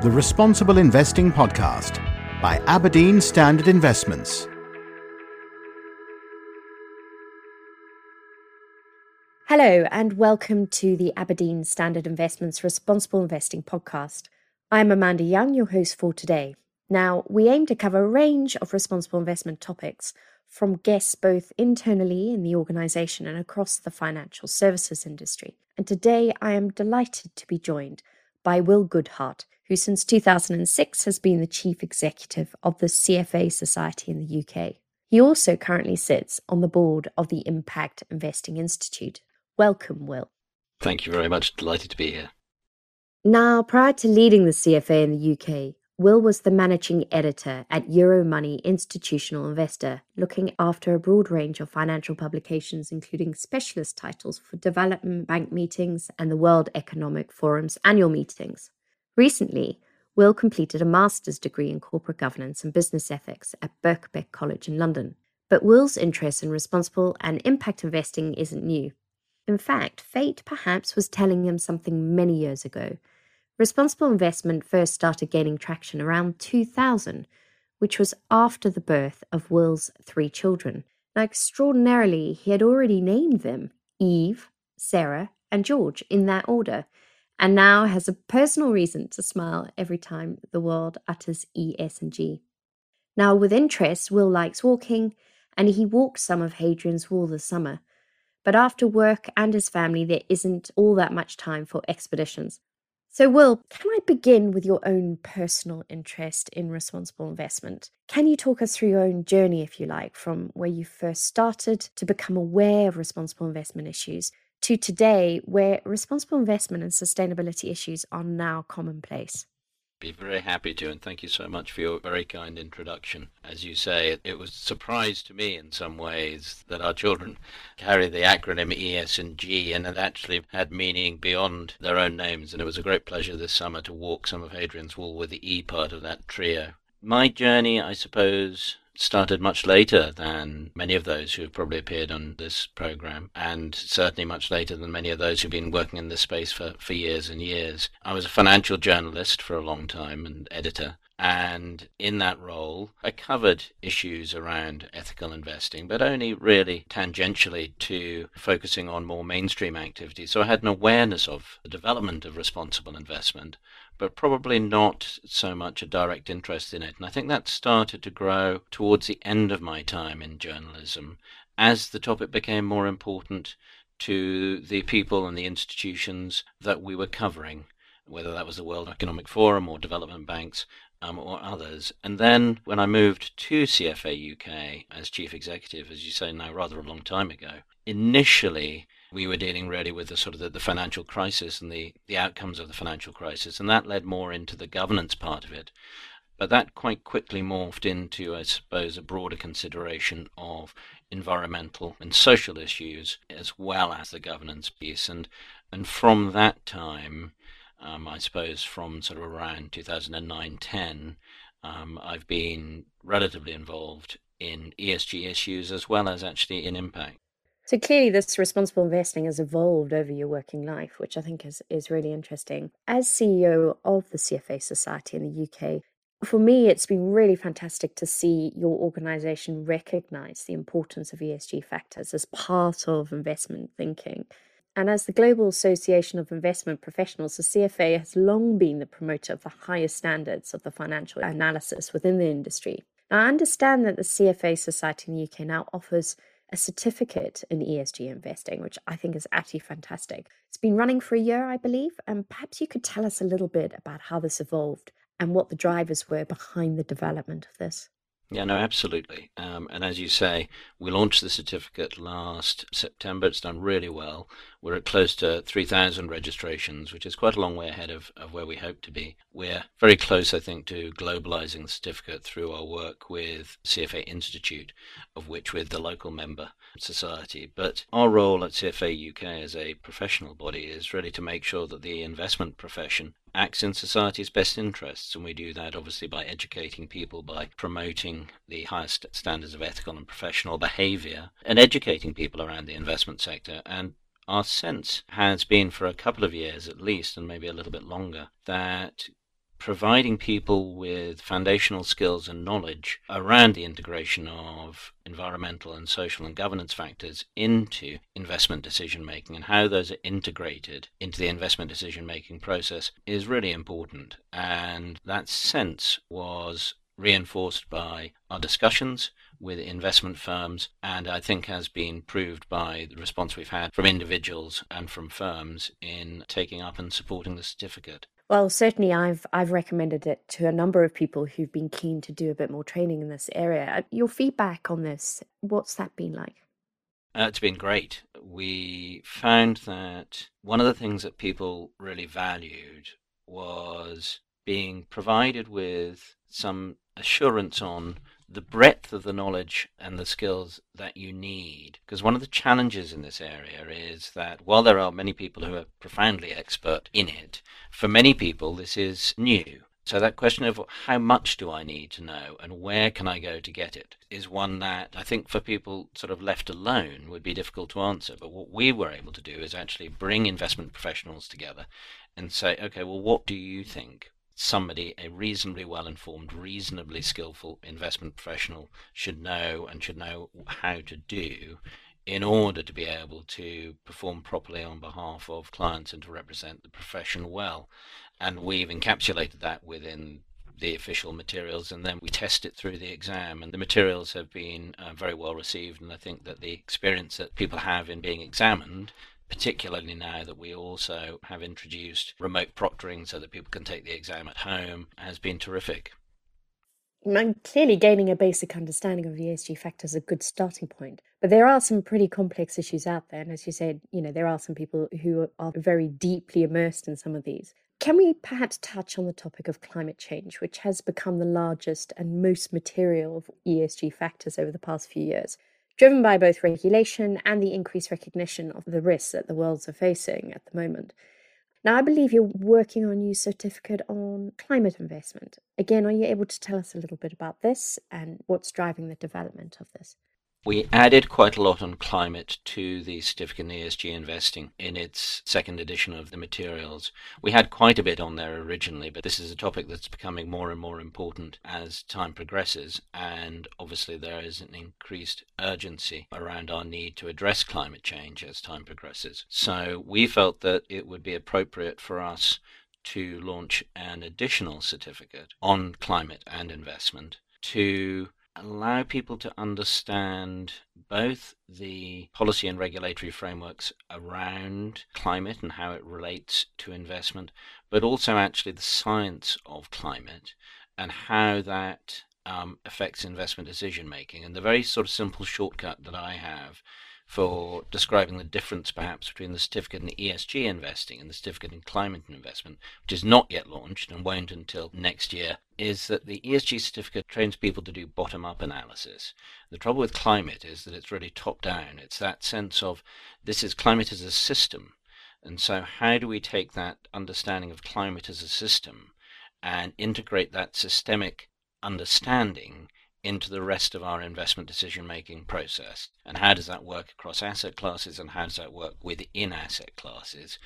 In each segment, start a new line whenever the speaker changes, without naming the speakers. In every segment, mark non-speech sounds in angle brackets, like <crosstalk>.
the Responsible Investing Podcast by Aberdeen Standard Investments.
Hello, and welcome to the Aberdeen Standard Investments Responsible Investing Podcast. I'm Amanda Young, your host for today. Now, we aim to cover a range of responsible investment topics from guests both internally in the organisation and across the financial services industry. And today I am delighted to be joined by Will Goodhart, who since 2006 has been the chief executive of the CFA Society in the UK. He also currently sits on the board of the Impact Investing Institute. Welcome, Will.
Thank you very much. Delighted to be here.
Now, prior to leading the CFA in the UK, Will was the managing editor at Euromoney Institutional Investor, looking after a broad range of financial publications, including specialist titles for development bank meetings and the World Economic Forum's annual meetings. Recently, Will completed a master's degree in corporate governance and business ethics at Birkbeck College in London. But Will's interest in responsible and impact investing isn't new. In fact, fate perhaps was telling him something many years ago Responsible investment first started gaining traction around 2000, which was after the birth of Will's three children. Now, extraordinarily, he had already named them Eve, Sarah, and George in that order, and now has a personal reason to smile every time the world utters E, S, and G. Now, with interest, Will likes walking, and he walked some of Hadrian's Wall this summer. But after work and his family, there isn't all that much time for expeditions. So, Will, can I begin with your own personal interest in responsible investment? Can you talk us through your own journey, if you like, from where you first started to become aware of responsible investment issues to today, where responsible investment and sustainability issues are now commonplace?
Be very happy to, and thank you so much for your very kind introduction. As you say, it, was a surprise to me in some ways that our children carry the acronym ES and G, and it actually had meaning beyond their own names. And it was a great pleasure this summer to walk some of Hadrian's Wall with the E part of that trio. My journey, I suppose, started much later than many of those who have probably appeared on this program, and certainly much later than many of those who've been working in this space for, for years and years. I was a financial journalist for a long time and editor. And in that role, I covered issues around ethical investing, but only really tangentially to focusing on more mainstream activities. So I had an awareness of the development of responsible investment, but probably not so much a direct interest in it. And I think that started to grow towards the end of my time in journalism as the topic became more important to the people and the institutions that we were covering, whether that was the World Economic Forum or development banks. Um, or others. And then when I moved to CFA UK as chief executive, as you say now, rather a long time ago, initially we were dealing really with the sort of the, the, financial crisis and the, the outcomes of the financial crisis, and that led more into the governance part of it. But that quite quickly morphed into, I suppose, a broader consideration of environmental and social issues as well as the governance piece. And and from that time, um, I suppose from sort of around 2009-10, um, I've been relatively involved in ESG issues as well as actually in impact.
So clearly, this responsible investing has evolved over your working life, which I think is, is really interesting. As CEO of the CFA Society in the UK, for me, it's been really fantastic to see your organization recognize the importance of ESG factors as part of investment thinking. And as the Global Association of Investment Professionals, the CFA has long been the promoter of the highest standards of the financial analysis within the industry. Now, I understand that the CFA Society in the UK now offers a certificate in ESG investing, which I think is actually fantastic. It's been running for a year, I believe, and perhaps you could tell us a little bit about how this evolved and what the drivers were behind the development of this.
Yeah, no, absolutely. Um, and as you say, we launched the certificate last September. It's done really well. We're at close to 3,000 registrations, which is quite a long way ahead of, of where we hope to be. We're very close, I think, to globalizing the certificate through our work with CFA Institute, of which we're the local member society. But our role at CFA UK as a professional body is really to make sure that the investment profession acts in society's best interests, and we do that obviously by educating people, by promoting the highest standards of ethical and professional behavior, and educating people around the investment sector. And our sense has been for a couple of years at least, and maybe a little bit longer, that providing people with foundational skills and knowledge around the integration of environmental and social and governance factors into investment decision making and how those are integrated into the investment decision making process is really important. And that sense was reinforced by our discussions with investment firms, and I think has been proved by the response we've had from individuals and from firms in taking up and supporting the certificate.
Well, certainly I've I've recommended it to a number of people who've been keen to do a bit more training in this area. Uh, your feedback on this, what's that been like?
Uh, it's been great. We found that one of the things that people really valued was being provided with some assurance on the breadth of the knowledge and the skills that you need. Because one of the challenges in this area is that while there are many people who are profoundly expert in it, for many people this is new. So that question of how much do I need to know and where can I go to get it is one that I think for people sort of left alone would be difficult to answer. But what we were able to do is actually bring investment professionals together and say, okay, well, what do you think? Somebody, a reasonably well informed, reasonably skillful investment professional, should know and should know how to do in order to be able to perform properly on behalf of clients and to represent the profession well. And we've encapsulated that within the official materials and then we test it through the exam and the materials have been uh, very well received and I think that the experience that people have in being examined particularly now that we also have introduced remote proctoring so that people can take the exam at home, has been terrific.
And clearly, gaining a basic understanding of the ESG factors is a good starting point. But there are some pretty complex issues out there. And as you said, you know, there are some people who are very deeply immersed in some of these. Can we perhaps touch on the topic of climate change, which has become the largest and most material of ESG factors over the past few years? Driven by both regulation and the increased recognition of the risks that the worlds are facing at the moment. Now, I believe you're working on your certificate on climate investment. Again, are you able to tell us a little bit about this and what's driving the development of this?
We added quite a lot on climate to the certificate in ESG investing in its second edition of the materials. We had quite a bit on there originally, but this is a topic that's becoming more and more important as time progresses. And obviously, there is an increased urgency around our need to address climate change as time progresses. So we felt that it would be appropriate for us to launch an additional certificate on climate and investment to allow people to understand both the policy and regulatory frameworks around climate and how it relates to investment, but also actually the science of climate and how that um, affects investment decision making. And the very sort of simple shortcut that I have for describing the difference perhaps between the certificate in ESG investing and the certificate in climate investment, which is not yet launched and won't until next year, is that the ESG certificate trains people to do bottom up analysis. The trouble with climate is that it's really top down. It's that sense of this is climate as a system. And so, how do we take that understanding of climate as a system and integrate that systemic understanding into the rest of our investment decision making process. And how does that work across asset classes and how does that work within asset classes?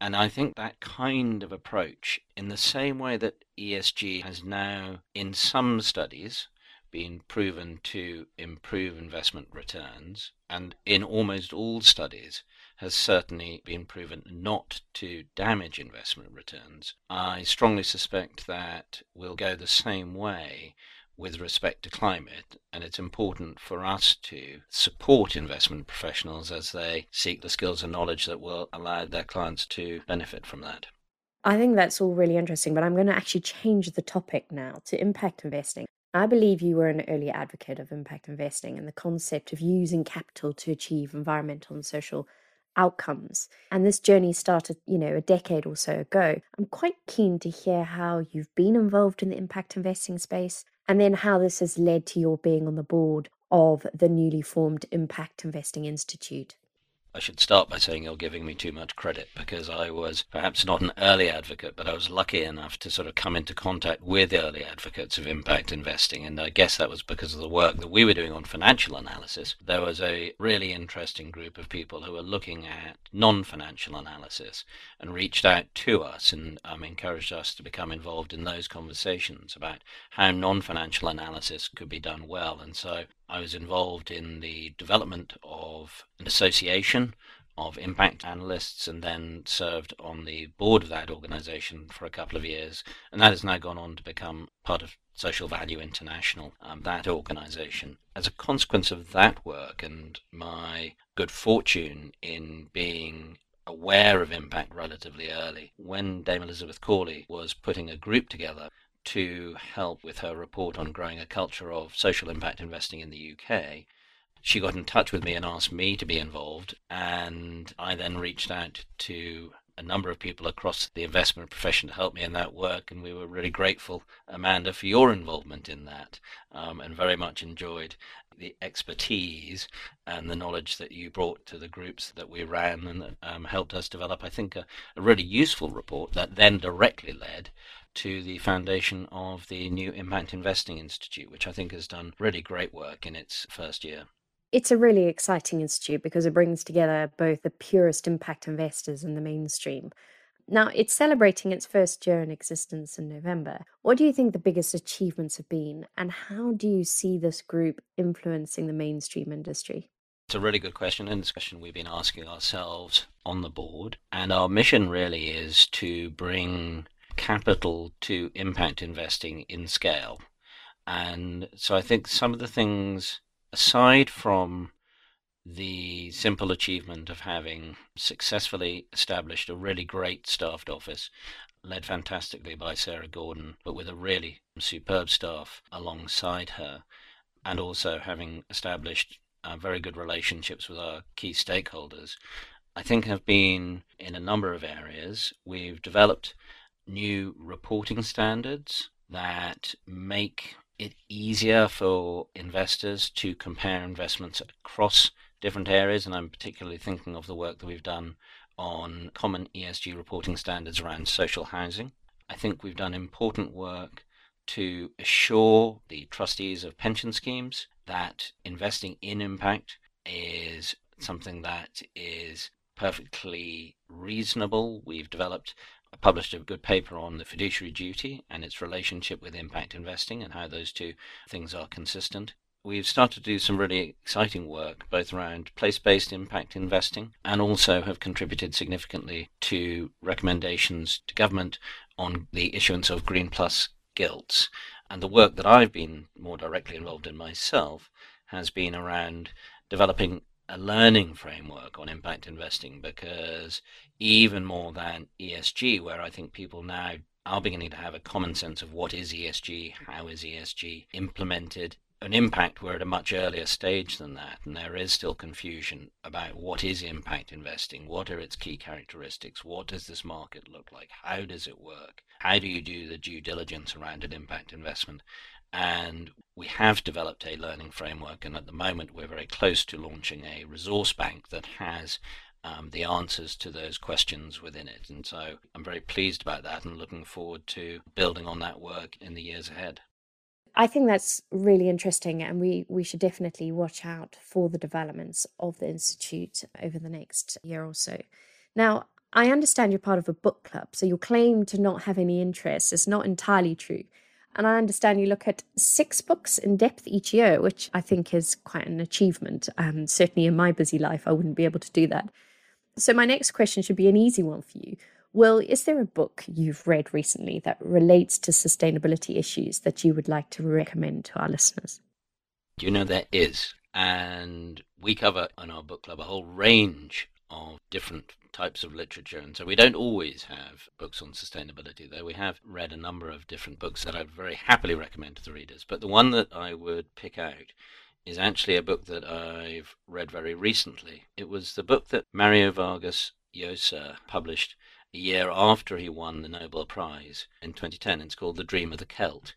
And I think that kind of approach, in the same way that ESG has now, in some studies, been proven to improve investment returns, and in almost all studies has certainly been proven not to damage investment returns. I strongly suspect that we'll go the same way with respect to climate, and it's important for us to support investment professionals as they seek the skills and knowledge that will allow their clients to benefit from that.
I think that's all really interesting, but I'm going to actually change the topic now to impact investing. I believe you were an early advocate of impact investing and the concept of using capital to achieve environmental and social outcomes. And this journey started, you know, a decade or so ago. I'm quite keen to hear how you've been involved in the impact investing space and then how this has led to your being on the board of the newly formed Impact Investing Institute.
I should start by saying you're giving me too much credit because I was perhaps not an early advocate, but I was lucky enough to sort of come into contact with early advocates of impact investing. And I guess that was because of the work that we were doing on financial analysis. There was a really interesting group of people who were looking at non financial analysis and reached out to us and um, encouraged us to become involved in those conversations about how non financial analysis could be done well. And so I was involved in the development of an association of impact analysts and then served on the board of that organization for a couple of years. And that has now gone on to become part of Social Value International, um, that organization. As a consequence of that work and my good fortune in being aware of impact relatively early, when Dame Elizabeth Corley was putting a group together to help with her report on growing a culture of social impact investing in the UK, she got in touch with me and asked me to be involved. And I then reached out to a number of people across the investment profession to help me in that work. And we were really grateful, Amanda, for your involvement in that um, and very much enjoyed the expertise and the knowledge that you brought to the groups that we ran and um, helped us develop, I think, a, a really useful report that then directly led to the foundation of the new Impact Investing Institute, which I think has done really great work in its first year.
It's a really exciting institute because it brings together both the purest impact investors and the mainstream. Now, it's celebrating its first year in existence in November. What do you think the biggest achievements have been, and how do you see this group influencing the mainstream industry?
It's a really good question, and it's a question we've been asking ourselves on the board. And our mission really is to bring capital to impact investing in scale. And so I think some of the things, aside from the simple achievement of having successfully established a really great staffed office, led fantastically by Sarah Gordon, but with a really superb staff alongside her, and also having established uh, very good relationships with our key stakeholders, I think have been in a number of areas. We've developed new reporting standards that make it easier for investors to compare investments across different areas. And I'm particularly thinking of the work that we've done on common ESG reporting standards around social housing. I think we've done important work to assure the trustees of pension schemes that investing in impact is something that is perfectly reasonable. We've developed published a good paper on the fiduciary duty and its relationship with impact investing and how those two things are consistent. We've started to do some really exciting work both around place based impact investing and also have contributed significantly to recommendations to government on the issuance of Green Plus gilts. And the work that I've been more directly involved in myself has been around developing a learning framework on impact investing because even more than ESG, where I think people now are beginning to have a common sense of what is ESG, how is ESG implemented, an impact. We're at a much earlier stage than that, and there is still confusion about what is impact investing, what are its key characteristics, what does this market look like, how does it work, how do you do the due diligence around an impact investment, and we have developed a learning framework, and at the moment we're very close to launching a resource bank that has um, the answers to those questions within it. And so I'm very pleased about that and looking forward to building on that work in the years ahead.
I think that's really interesting, and we, we should definitely watch out for the developments of the Institute over the next year or so. Now, I understand you're part of a book club, so your claim to not have any interest is not entirely true. And I understand you look at six books in depth each year, which I think is quite an achievement. Um, certainly in my busy life, I wouldn't be able to do that. So, my next question should be an easy one for you. Will, is there a book you've read recently that relates to sustainability issues that you would like to recommend to our listeners?
You know, there is. And we cover in our book club a whole range of different types of literature. And so we don't always have books on sustainability, though we have read a number of different books that I'd very happily recommend to the readers. But the one that I would pick out is actually a book that I've read very recently. It was the book that Mario Vargas Llosa published a year after he won the Nobel Prize in 2010. It's called The Dream of the Celt.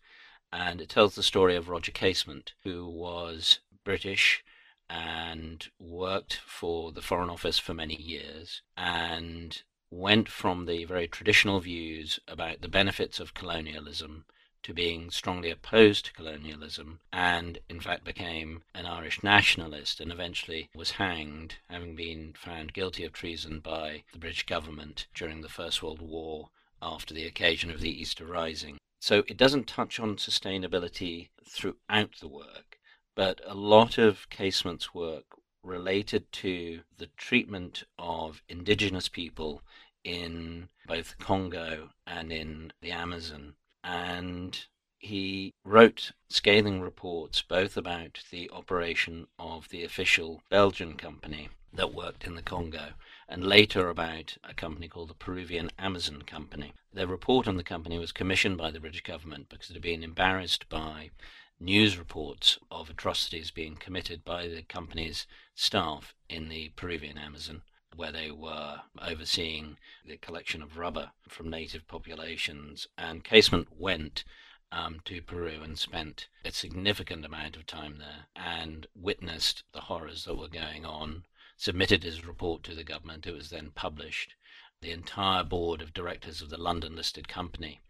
And it tells the story of Roger Casement, who was British and worked for the Foreign Office for many years and went from the very traditional views about the benefits of colonialism to being strongly opposed to colonialism and in fact became an Irish nationalist and eventually was hanged having been found guilty of treason by the British government during the First World War after the occasion of the Easter Rising. So it doesn't touch on sustainability throughout the work, but a lot of Casement's work related to the treatment of indigenous people in both Congo and in the Amazon and he wrote scathing reports both about the operation of the official Belgian company that worked in the Congo and later about a company called the Peruvian Amazon Company. Their report on the company was commissioned by the British government because it had been embarrassed by news reports of atrocities being committed by the company's staff in the Peruvian Amazon where they were overseeing the collection of rubber from native populations. And Casement went um, to Peru and spent a significant amount of time there and witnessed the horrors that were going on, submitted his report to the government. It was then published. The entire board of directors of the London listed company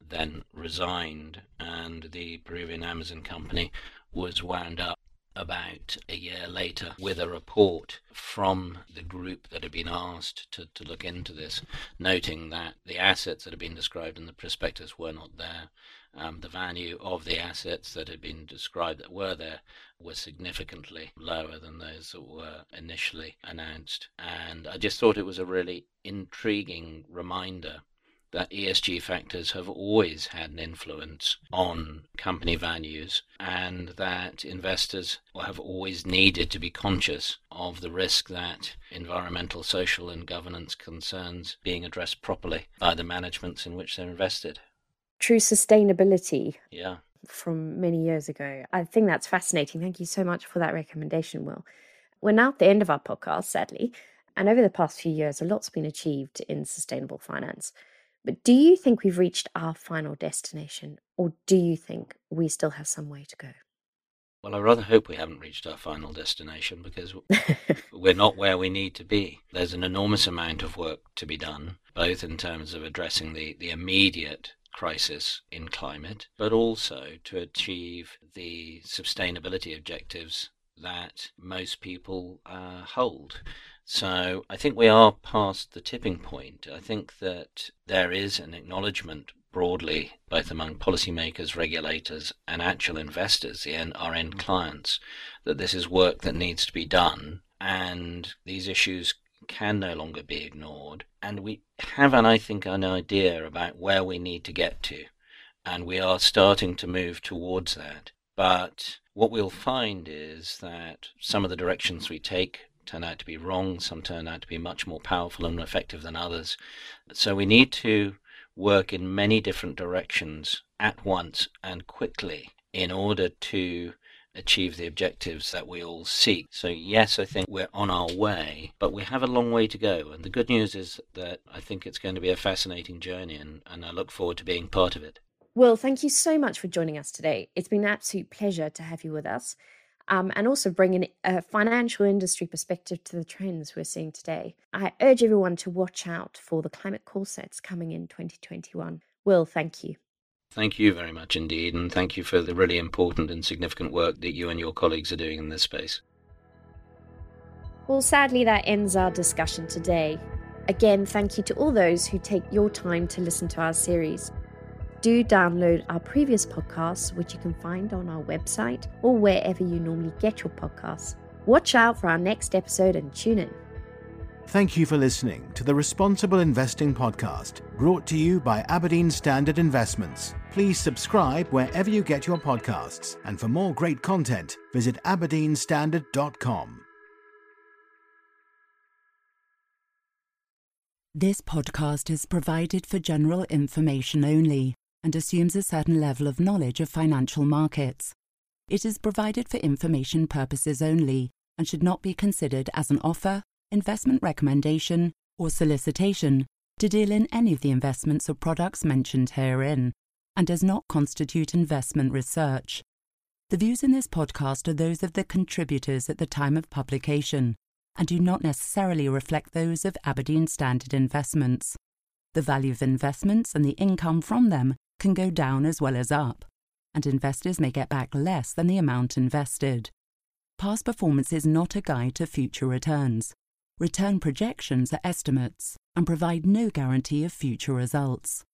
then resigned, and the Peruvian Amazon Company was wound up about a year later with a report from the group that had been asked to, to look into this, noting that the assets that had been described in the prospectus were not there. Um, the value of the assets that had been described that were there was significantly lower than those that were initially announced. And I just thought it was a really intriguing reminder that ESG factors have always had an influence on company values and that investors have always needed to be conscious of the risk that environmental, social, and governance concerns being addressed properly by the managements in which they're invested.
True sustainability.
Yeah.
From many years ago. I think that's fascinating. Thank you so much for that recommendation, Will. We're now at the end of our podcast, sadly. And over the past few years, a lot's been achieved in sustainable finance. But do you think we've reached our final destination, or do you think we still have some way to go?
Well, I rather hope we haven't reached our final destination because <laughs> we're not where we need to be. There's an enormous amount of work to be done, both in terms of addressing the, the immediate crisis in climate, but also to achieve the sustainability objectives that most people uh, hold. So I think we are past the tipping point. I think that there is an acknowledgement broadly, both among policymakers, regulators, and actual investors, the end, our end clients, that this is work that needs to be done, and these issues can no longer be ignored. And we have, an, I think, an idea about where we need to get to, and we are starting to move towards that. But what we'll find is that some of the directions we take turn out to be wrong, some turn out to be much more powerful and effective than others. So we need to work in many different directions at once and quickly in order to achieve the objectives that we all seek. So, yes, I think we're on our way, but we have a long way to go. And the good news is that I think it's going to be a fascinating journey, and, and I look forward to being part of it.
Will, thank you so much for joining us today. It's been an absolute pleasure to have you with us um, and also bringing a financial industry perspective to the trends we're seeing today. I urge everyone to watch out for the climate call sets coming in 2021. Will, thank you.
Thank you very much indeed, and thank you for the really important and significant work that you and your colleagues are doing in this space.
Well, sadly, that ends our discussion today. Again, thank you to all those who take your time to listen to our series do download our previous podcasts, which you can find on our website or wherever you normally get your podcasts. Watch out for our next episode and tune in.
Thank you for listening to the Responsible Investing Podcast, brought to you by Aberdeen Standard Investments. Please subscribe wherever you get your podcasts, and for more great content, visit aberdeenstandard.com.
This podcast is provided for general information only and assumes a certain level of knowledge of financial markets. It is provided for information purposes only and should not be considered as an offer, investment recommendation, or solicitation to deal in any of the investments or products mentioned herein, and does not constitute investment research. The views in this podcast are those of the contributors at the time of publication and do not necessarily reflect those of Aberdeen Standard Investments. The value of investments and the income from them can go down as well as up, and investors may get back less than the amount invested. Past performance is not a guide to future returns. Return projections are estimates and provide no guarantee of future results.